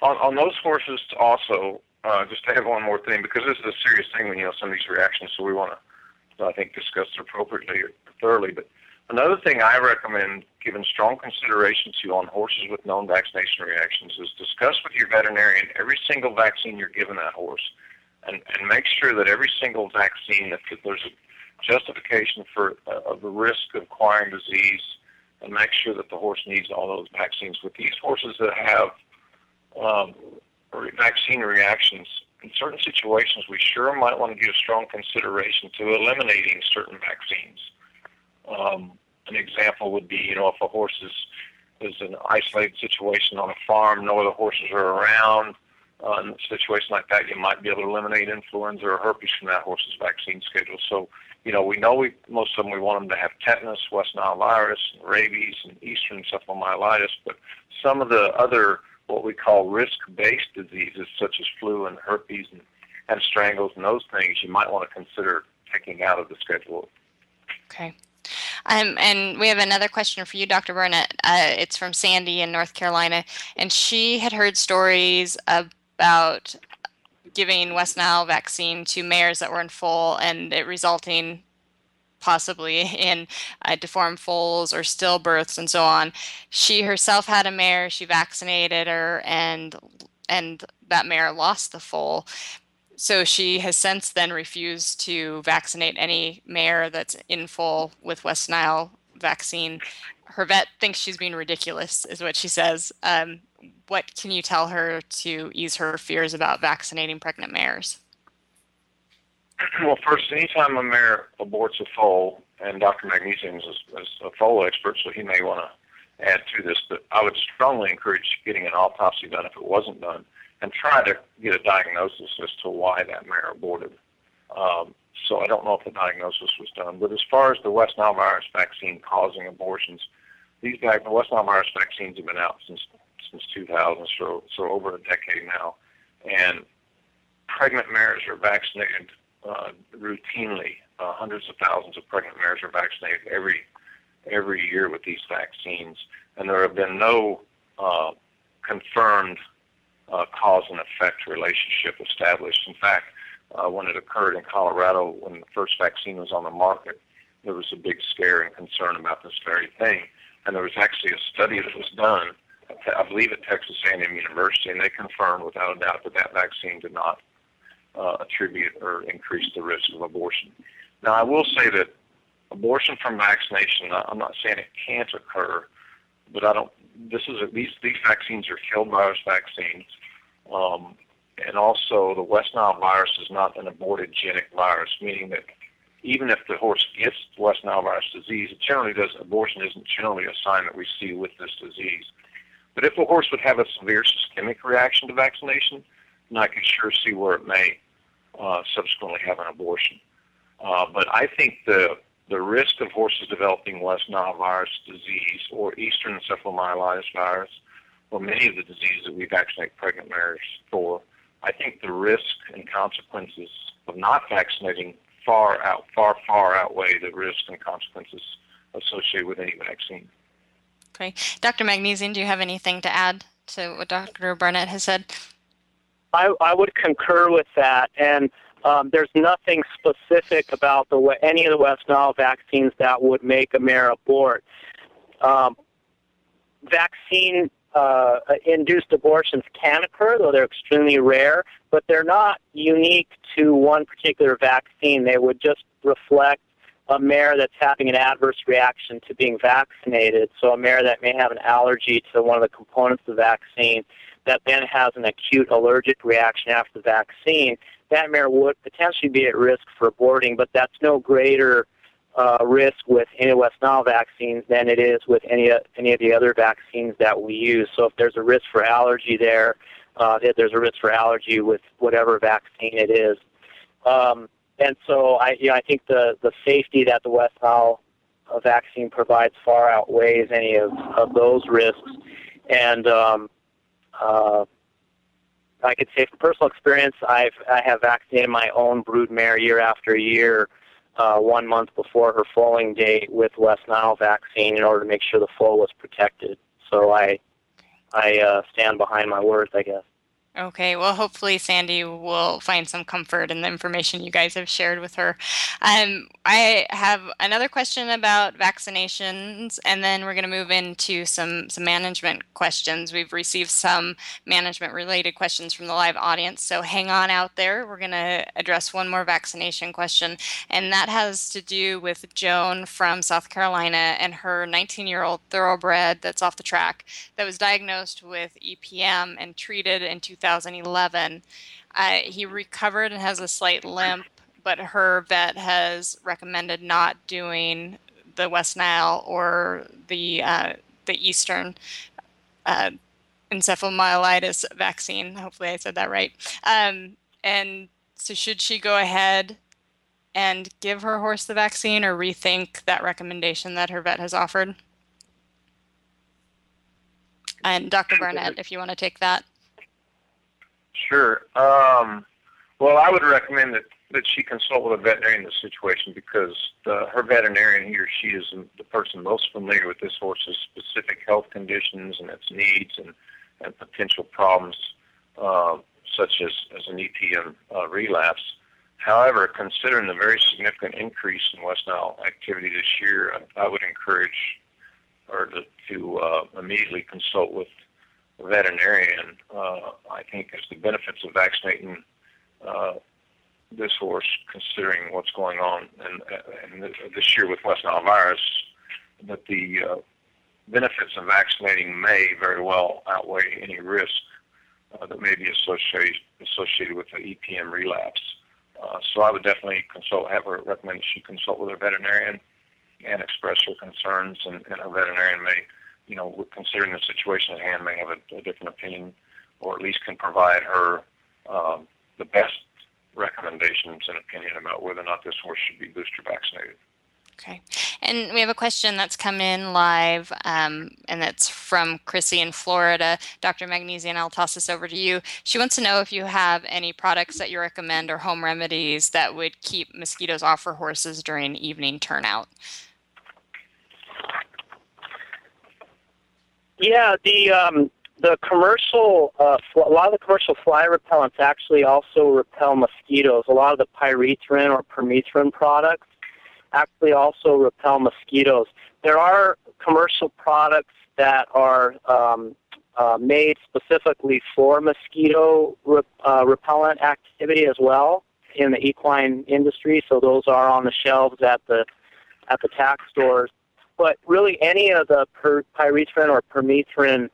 On, on those horses, also, uh, just to have one more thing, because this is a serious thing when you know some of these reactions, so we want to, I think, discuss appropriately or thoroughly. But another thing I recommend giving strong consideration to on horses with known vaccination reactions is discuss with your veterinarian every single vaccine you're giving that horse and, and make sure that every single vaccine, if there's a justification for uh, the risk of acquiring disease, and make sure that the horse needs all those vaccines. With these horses that have um, vaccine reactions, in certain situations, we sure might want to give strong consideration to eliminating certain vaccines. Um, an example would be, you know, if a horse is is an isolated situation on a farm, no other horses are around, uh, in a situation like that, you might be able to eliminate influenza or herpes from that horse's vaccine schedule. So, you know, we know we most of them we want them to have tetanus, West Nile virus, rabies, and eastern encephalomyelitis, but some of the other what we call risk-based diseases such as flu and herpes and, and strangles and those things, you might want to consider taking out of the schedule. Okay. Um, and we have another question for you, Dr. Burnett. Uh, it's from Sandy in North Carolina, and she had heard stories about giving West Nile vaccine to mares that were in full and it resulting possibly in uh, deformed foals or stillbirths and so on. She herself had a mare. She vaccinated her, and and that mare lost the foal. So she has since then refused to vaccinate any mare that's in foal with West Nile vaccine. Her vet thinks she's being ridiculous, is what she says. Um, what can you tell her to ease her fears about vaccinating pregnant mares? Well, first, anytime a mare aborts a foal, and Dr. Magdesian is, is a foal expert, so he may want to add to this, but I would strongly encourage getting an autopsy done if it wasn't done, and try to get a diagnosis as to why that mare aborted. Um, so I don't know if the diagnosis was done. But as far as the West Nile virus vaccine causing abortions, these the West Nile virus vaccines have been out since since 2000, so so over a decade now, and pregnant mares are vaccinated uh, routinely. Uh, hundreds of thousands of pregnant mares are vaccinated every every year with these vaccines, and there have been no uh, confirmed uh, cause and effect relationship established. In fact, uh, when it occurred in Colorado, when the first vaccine was on the market, there was a big scare and concern about this very thing. And there was actually a study that was done I believe at Texas A&M University, and they confirmed without a doubt that that vaccine did not uh, attribute or increase the risk of abortion. Now, I will say that abortion from vaccination, I'm not saying it can't occur, but I don't. This is a, these these vaccines are killed virus vaccines, um, and also the West Nile virus is not an abortogenic virus, meaning that even if the horse gets West Nile virus disease, it generally does. Abortion isn't generally a sign that we see with this disease. But if a horse would have a severe systemic reaction to vaccination, then I can sure see where it may uh, subsequently have an abortion. Uh, but I think the the risk of horses developing West Nile virus disease or Eastern encephalomyelitis virus, or many of the diseases that we vaccinate pregnant mares for, I think the risk and consequences of not vaccinating far out, far, far outweigh the risks and consequences associated with any vaccine. Okay. Dr. Magdesian, do you have anything to add to what Dr. Barnett has said? I, I would concur with that. And um, there's nothing specific about the any of the West Nile vaccines that would make a mare abort. Um, vaccine uh, induced abortions can occur, though they're extremely rare, but they're not unique to one particular vaccine. They would just reflect a mare that's having an adverse reaction to being vaccinated. So a mare that may have an allergy to one of the components of the vaccine that then has an acute allergic reaction after the vaccine, that mare would potentially be at risk for aborting, but that's no greater uh, risk with any West Nile vaccines than it is with any any of the other vaccines that we use. So if there's a risk for allergy there, uh, there's a risk for allergy with whatever vaccine it is. Um, and so I, you know, I think the the safety that the West Nile uh, vaccine provides far outweighs any of, of those risks. And um, uh, I could say from personal experience, I've I have vaccinated my own brood mare year after year, uh, one month before her foaling date with West Nile vaccine in order to make sure the foal was protected. So I I uh, stand behind my words, I guess. Okay, well, hopefully Sandy will find some comfort in the information you guys have shared with her. Um, I have another question about vaccinations, and then we're going to move into some some management questions. We've received some management related questions from the live audience, so hang on out there. We're going to address one more vaccination question, and that has to do with Joan from South Carolina and her 19 year old thoroughbred that's off the track that was diagnosed with EPM and treated in 2000. 2011. Uh, he recovered and has a slight limp, but her vet has recommended not doing the West Nile or the uh, the Eastern uh, encephalomyelitis vaccine. Hopefully, I said that right. Um, and so, should she go ahead and give her horse the vaccine, or rethink that recommendation that her vet has offered? And Dr. Barnett, if you want to take that. Sure. Um, well, I would recommend that, that she consult with a veterinarian in this situation because the, her veterinarian, he or she, is the person most familiar with this horse's specific health conditions and its needs and, and potential problems, uh, such as, as an EPM uh, relapse. However, considering the very significant increase in West Nile activity this year, I, I would encourage her to, to uh, immediately consult with veterinarian, uh, I think, is the benefits of vaccinating uh, this horse, considering what's going on and, and this year with West Nile virus, that the uh, benefits of vaccinating may very well outweigh any risk uh, that may be associated associated with the EPM relapse. Uh, so I would definitely consult, have her recommend she consult with her veterinarian and express her concerns, and, and her veterinarian may you know, considering the situation at hand, may have a, a different opinion, or at least can provide her um, the best recommendations and opinion about whether or not this horse should be booster vaccinated. Okay. And we have a question that's come in live, um, and that's from Chrissy in Florida. Dr. Magdesian, I'll toss this over to you. She wants to know if you have any products that you recommend or home remedies that would keep mosquitoes off for horses during evening turnout. Yeah, the um, the commercial uh, a lot of the commercial fly repellents actually also repel mosquitoes. A lot of the pyrethrin or permethrin products actually also repel mosquitoes. There are commercial products that are um, uh, made specifically for mosquito re- uh, repellent activity as well in the equine industry. So those are on the shelves at the at the tack stores. But really, any of the per- pyrethrin or permethrin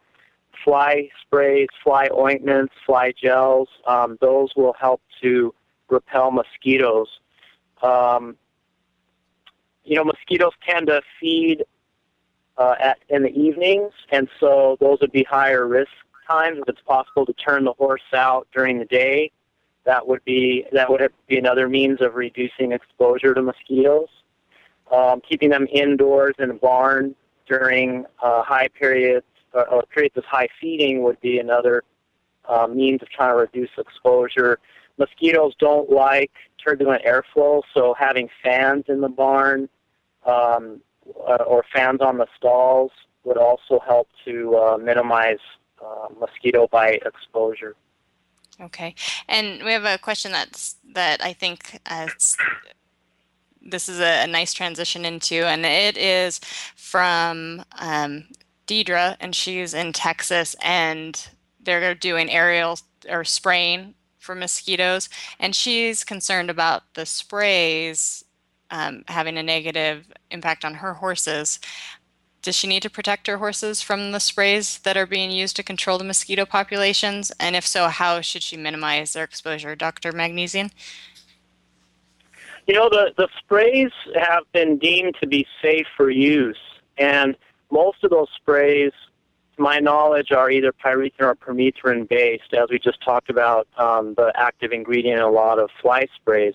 fly sprays, fly ointments, fly gels, um, those will help to repel mosquitoes. Um, you know, mosquitoes tend to feed uh, at in the evenings, and so those would be higher risk times. If it's possible to turn the horse out during the day, that would be that would be another means of reducing exposure to mosquitoes. Um, keeping them indoors in a barn during uh, high periods uh, or periods of high feeding would be another uh, means of trying to reduce exposure. Mosquitoes don't like turbulent airflow, so having fans in the barn um, uh, or fans on the stalls would also help to uh, minimize uh, mosquito bite exposure. Okay, and we have a question that's that I think uh, this is a, a, nice transition into, and it is from um, Deidre, and she's in Texas, and they're doing aerial or spraying for mosquitoes, and she's concerned about the sprays um, having a negative impact on her horses. Does she need to protect her horses from the sprays that are being used to control the mosquito populations? And if so, how should she minimize their exposure? Dr. Magdesian? You know, the, the sprays have been deemed to be safe for use, and most of those sprays, to my knowledge, are either pyrethrin or permethrin based, as we just talked about, um, the active ingredient in a lot of fly sprays.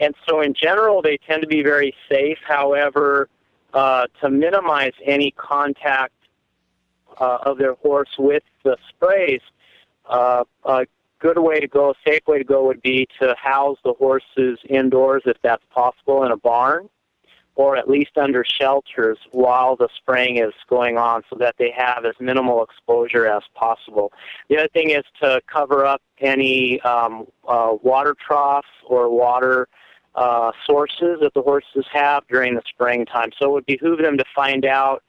And so, in general, they tend to be very safe. However, uh, to minimize any contact uh, of their horse with the sprays, uh, a good way to go, safe way to go would be to house the horses indoors if that's possible in a barn or at least under shelters while the spraying is going on so that they have as minimal exposure as possible. The other thing is to cover up any um, uh, water troughs or water uh, sources that the horses have during the spraying time. So it would behoove them to find out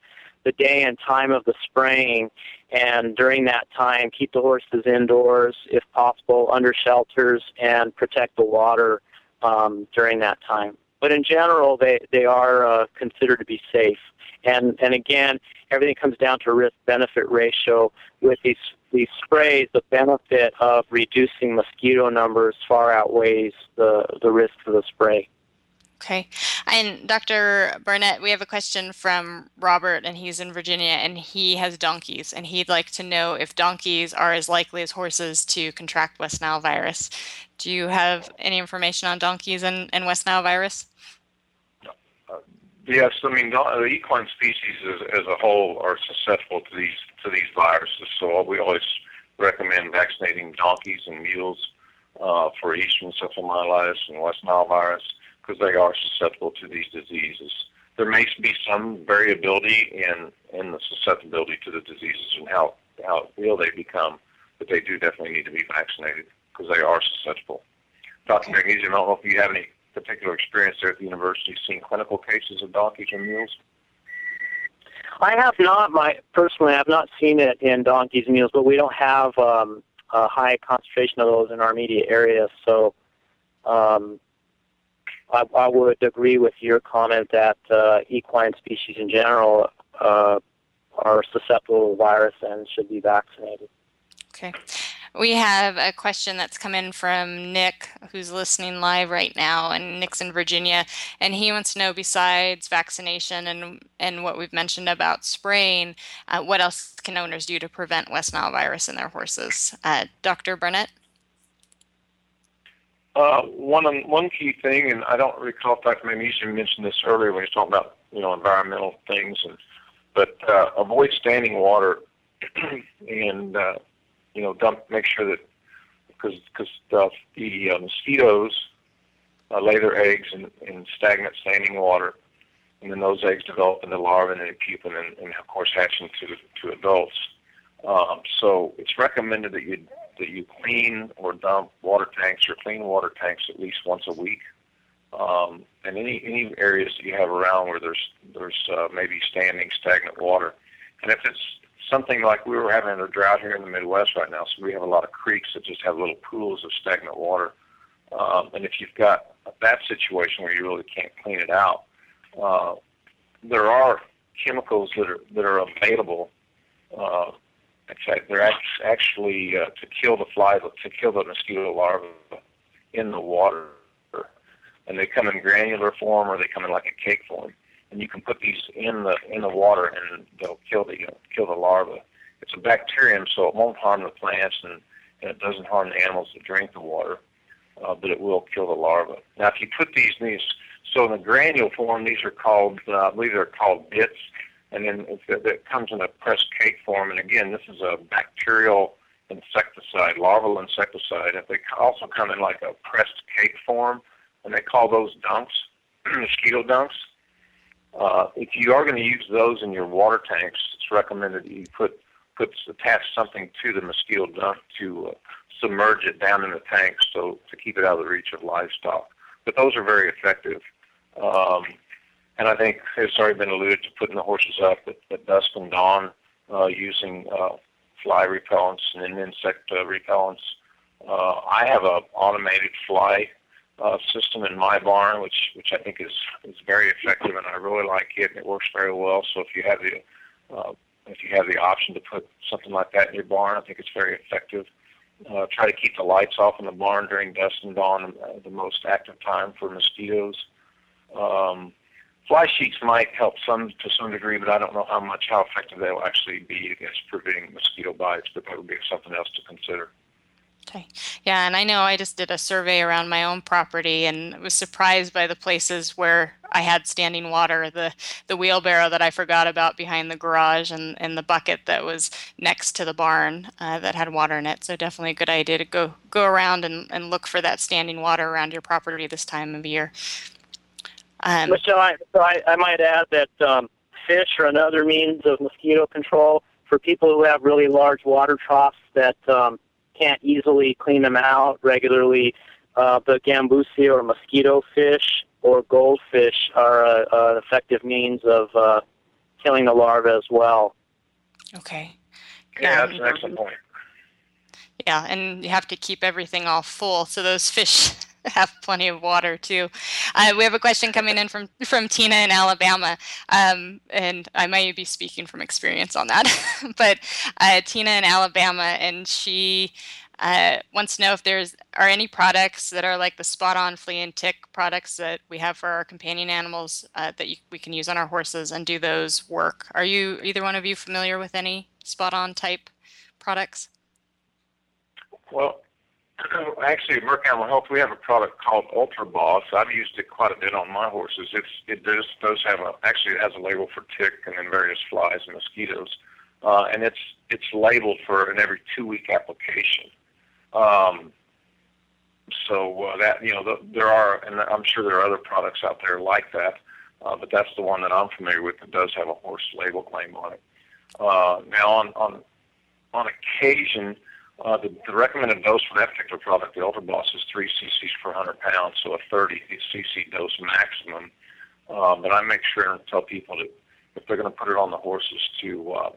the day and time of the spraying, and during that time, keep the horses indoors if possible, under shelters, and protect the water um, during that time. But in general, they they are uh, considered to be safe. And and again, everything comes down to risk benefit ratio with these these sprays, the benefit of reducing mosquito numbers far outweighs the, the risk of the spray. Okay. And Dr. Barnett, we have a question from Robert, and he's in Virginia, and he has donkeys, and he'd like to know if donkeys are as likely as horses to contract West Nile virus. Do you have any information on donkeys and, and West Nile virus? Uh, yes, I mean the equine species as, as a whole are susceptible to these to these viruses. So we always recommend vaccinating donkeys and mules uh, for Eastern encephalomyelitis and West Nile virus because they are susceptible to these diseases. There may be some variability in in the susceptibility to the diseases and how how ill they become, but they do definitely need to be vaccinated because they are susceptible. Dr. Magdesian, I don't know if you have any particular experience there at the university seeing clinical cases of donkeys or mules. I have not. My personally, I have not seen it in donkeys and mules, but we don't have um, a high concentration of those in our immediate area. So, um, I, I would agree with your comment that uh, equine species in general uh, are susceptible to virus and should be vaccinated. Okay. We have a question that's come in from Nick, who's listening live right now, and Nick's in Virginia, and he wants to know, besides vaccination and and what we've mentioned about spraying, uh, what else can owners do to prevent West Nile virus in their horses? Uh, Dr. Burnett. Uh, one one key thing, and I don't recall if Dr. Magdesian mentioned this earlier when he was talking about you know environmental things, and but uh, avoid standing water and uh, you know, dump, make sure that because because the, the uh, mosquitoes uh, lay their eggs in, in stagnant standing water, and then those eggs develop into larvae and then pupa and, and of course hatch into to adults. Um, so it's recommended that you that you clean or dump water tanks or clean water tanks at least once a week. Um, and any any areas that you have around where there's there's uh, maybe standing stagnant water, and if it's something like we were having a drought here in the Midwest right now, so we have a lot of creeks that just have little pools of stagnant water. Um, and if you've got that situation where you really can't clean it out, uh, there are chemicals that are that are available. Uh, in fact, they're actually uh, to kill the flies, to kill the mosquito larvae in the water, and they come in granular form or they come in like a cake form. And you can put these in the in the water, and they'll kill the you know, kill the larvae. It's a bacterium, so it won't harm the plants, and, and it doesn't harm the animals that drink the water, uh, but it will kill the larvae. Now, if you put these these, so in the granule form, these are called, uh, I believe they're called bits, and then it comes in a pressed cake form. And again, this is a bacterial insecticide, larval insecticide. And they also come in like a pressed cake form, and they call those dunks, mosquito dunks. Uh, if you are going to use those in your water tanks, it's recommended that you put put attach something to the mosquito dunk to uh, submerge it down in the tank, so to keep it out of the reach of livestock. But those are very effective. Um, and I think it's already been alluded to putting the horses up at, at dusk and dawn uh, using uh, fly repellents and insect uh, repellents. Uh, I have a automated fly uh, system in my barn, which which I think is is very effective, and I really like it. And it works very well. So if you have the uh, if you have the option to put something like that in your barn, I think it's very effective. Uh, try to keep the lights off in the barn during dusk and dawn, uh, the most active time for mosquitoes. Um, fly sheets might help some to some degree, but I don't know how much how effective they will actually be against preventing mosquito bites. But that would be something else to consider. Okay. Yeah, and I know I just did a survey around my own property and was surprised by the places where I had standing water, the the wheelbarrow that I forgot about behind the garage and, and the bucket that was next to the barn uh, that had water in it. So definitely a good idea to go go around and, and look for that standing water around your property this time of year. Um, Michelle, I, so I, I might add that um, fish are another means of mosquito control for people who have really large water troughs that um, can't easily clean them out regularly. Uh, the gambusia or mosquito fish or goldfish are a, an effective means of uh, killing the larvae as well. Okay. Yeah, that's an excellent point. Yeah, and you have to keep everything all full so those fish have plenty of water too. Uh, we have a question coming in from from Tina in Alabama, um, and I might be speaking from experience on that. but uh, Tina in Alabama, and she uh, wants to know if there's are any products that are like the spot on flea and tick products that we have for our companion animals uh, that you, we can use on our horses and do those work. Are you either one of you familiar with any spot on type products? Well, actually, at Merck Animal Health, we have a product called Ultra Boss. I've used it quite a bit on my horses. It's it does does have a actually it has a label for tick and then various flies and mosquitoes, uh, and it's it's labeled for an every two week application. Um, so uh, that you know the, there are, and I'm sure there are other products out there like that, uh, but that's the one that I'm familiar with that does have a horse label claim on it. Uh, now on on on occasion uh, the, the recommended dose for that particular product, the Ultra Boss, is 3 cc's per 100 pounds, so a 30 cc dose maximum. Uh, but I make sure and tell people that if they're going to put it on the horses to uh,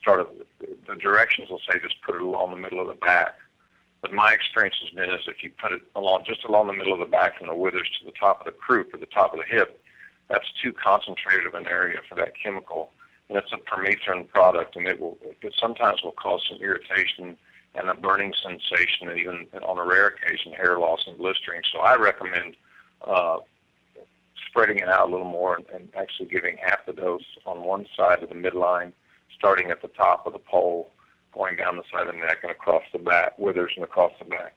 start, it, the directions will say just put it along the middle of the back. But my experience has been is if you put it along just along the middle of the back from the withers to the top of the croup or the top of the hip, that's too concentrated of an area for that chemical, and it's a permethrin product, and it will it sometimes will cause some irritation and a burning sensation, and even on a rare occasion, hair loss and blistering. So I recommend uh, spreading it out a little more and, and actually giving half the dose on one side of the midline, starting at the top of the pole, going down the side of the neck and across the back, withers and across the back.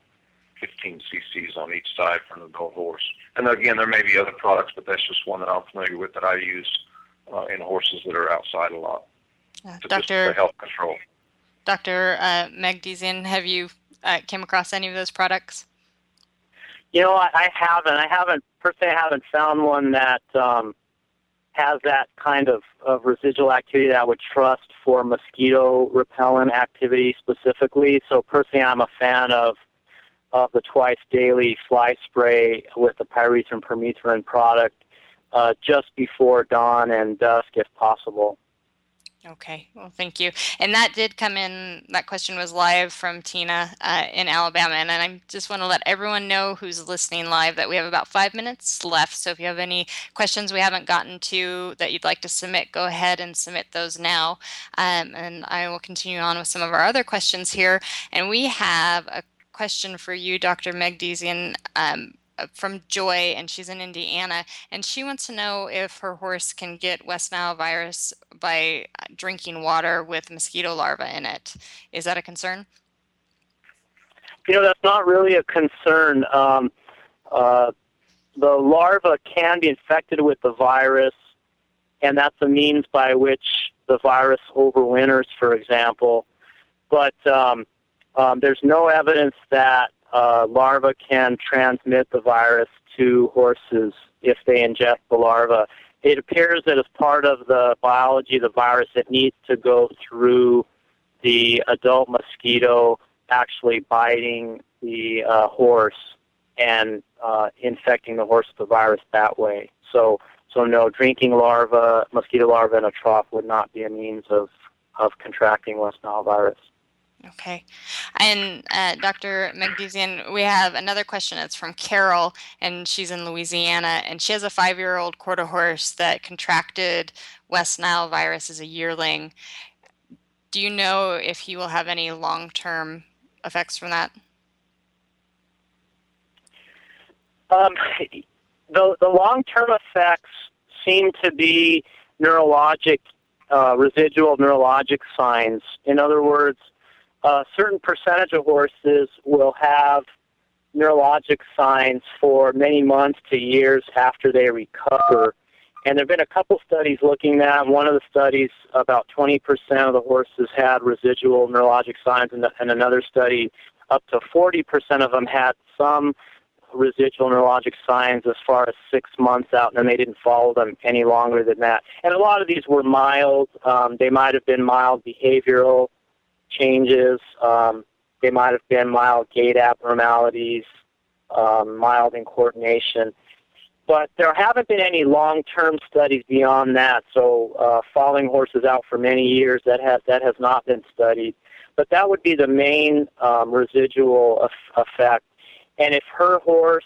15 cc's on each side for an adult horse. And again, there may be other products, but that's just one that I'm familiar with that I use uh, in horses that are outside a lot. Uh, Doctor, health control. Dr. Uh, Magdesian, have you uh, came across any of those products? You know, I, I haven't. I haven't personally. I haven't found one that um, has that kind of, of residual activity that I would trust for mosquito repellent activity specifically. So personally, I'm a fan of of the twice daily fly spray with the pyrethrin permethrin product uh, just before dawn and dusk, if possible. Okay, well, thank you. And that did come in, that question was live from Tina uh, in Alabama. And I just want to let everyone know who's listening live that we have about five minutes left. So if you have any questions we haven't gotten to that you'd like to submit, go ahead and submit those now. Um, and I will continue on with some of our other questions here. And we have a question for you, Dr. Magdesian. Um, from Joy, and she's in Indiana, and she wants to know if her horse can get West Nile virus by uh, drinking water with mosquito larvae in it. Is that a concern? You know, that's not really a concern. Um, uh, the larva can be infected with the virus, and that's a means by which the virus overwinters, for example. But um, um, there's no evidence that uh, larva can transmit the virus to horses if they ingest the larva. It appears that as part of the biology of the virus, it needs to go through the adult mosquito actually biting the uh, horse and uh, infecting the horse with the virus that way. So, so no, drinking larva, mosquito larva in a trough would not be a means of, of contracting West Nile virus. Okay. And uh, Dr. Magdesian, we have another question. It's from Carol, and she's in Louisiana, and she has a five year old quarter horse that contracted West Nile virus as a yearling. Do you know if he will have any long term effects from that? Um, the the long term effects seem to be neurologic, uh, residual neurologic signs. In other words, a certain percentage of horses will have neurologic signs for many months to years after they recover. And there have been a couple studies looking at. One of the studies, about 20% of the horses had residual neurologic signs, and, and another study, up to 40% of them had some residual neurologic signs as far as six months out, and then they didn't follow them any longer than that. And a lot of these were mild. Um, they might have been mild behavioral changes. Um, they might have been mild gait abnormalities, um, mild incoordination. But there haven't been any long-term studies beyond that. So uh, horses out for many years, that has that has not been studied. But that would be the main um, residual effect. And if her horse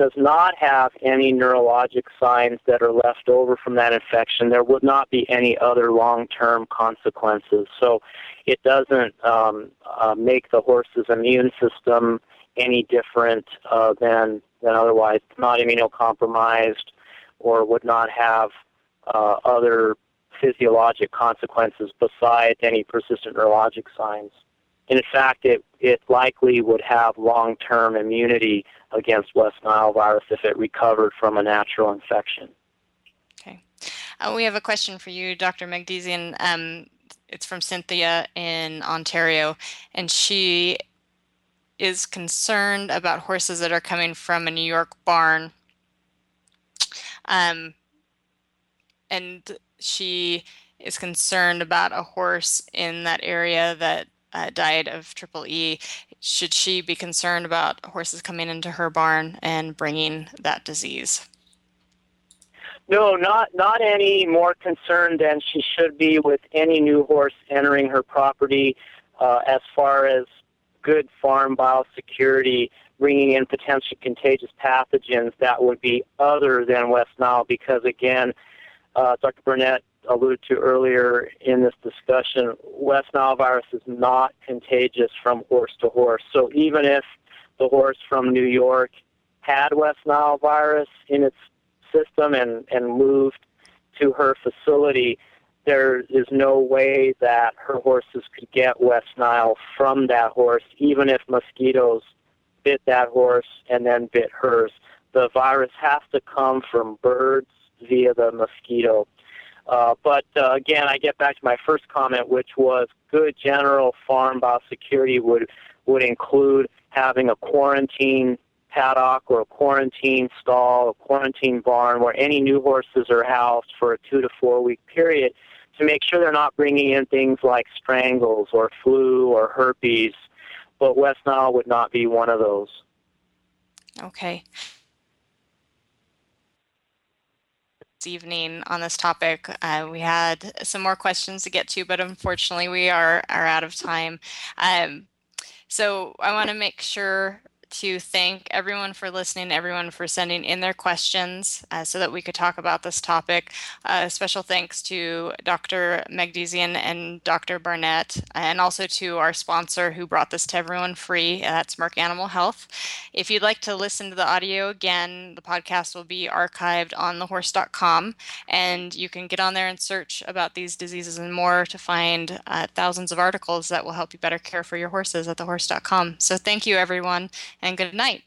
does not have any neurologic signs that are left over from that infection, there would not be any other long-term consequences. So it doesn't um, uh, make the horse's immune system any different uh, than than otherwise. It's not immunocompromised or would not have uh, other physiologic consequences besides any persistent neurologic signs. In fact, it, it likely would have long-term immunity against West Nile virus if it recovered from a natural infection. Okay. Uh, we have a question for you, Dr. Magdesian. Um, it's from Cynthia in Ontario, and she is concerned about horses that are coming from a New York barn. Um, and she is concerned about a horse in that area that uh, died of triple E. Should she be concerned about horses coming into her barn and bringing that disease? No, not not any more concerned than she should be with any new horse entering her property. Uh, as far as good farm biosecurity, bringing in potentially contagious pathogens that would be other than West Nile, because again, uh, Dr. Burnett alluded to earlier in this discussion, West Nile virus is not contagious from horse to horse. So even if the horse from New York had West Nile virus in its system and, and moved to her facility, there is no way that her horses could get West Nile from that horse, even if mosquitoes bit that horse and then bit hers. The virus has to come from birds via the mosquito. Uh, but uh, again, I get back to my first comment, which was good general farm biosecurity would would include having a quarantine paddock or a quarantine stall, a quarantine barn where any new horses are housed for a two to four week period to make sure they're not bringing in things like strangles or flu or herpes. But West Nile would not be one of those. Okay. Evening on this topic. Uh, we had some more questions to get to, but unfortunately, we are, are out of time. Um, so I want to make sure to thank everyone for listening, everyone for sending in their questions uh, so that we could talk about this topic. Uh, special thanks to Dr. Magdesian and Dr. Barnett, and also to our sponsor who brought this to everyone free. That's Merck Animal Health. If you'd like to listen to the audio again, the podcast will be archived on thehorse.com, and you can get on there and search about these diseases and more to find uh, thousands of articles that will help you better care for your horses at thehorse.com. So thank you, everyone and good night.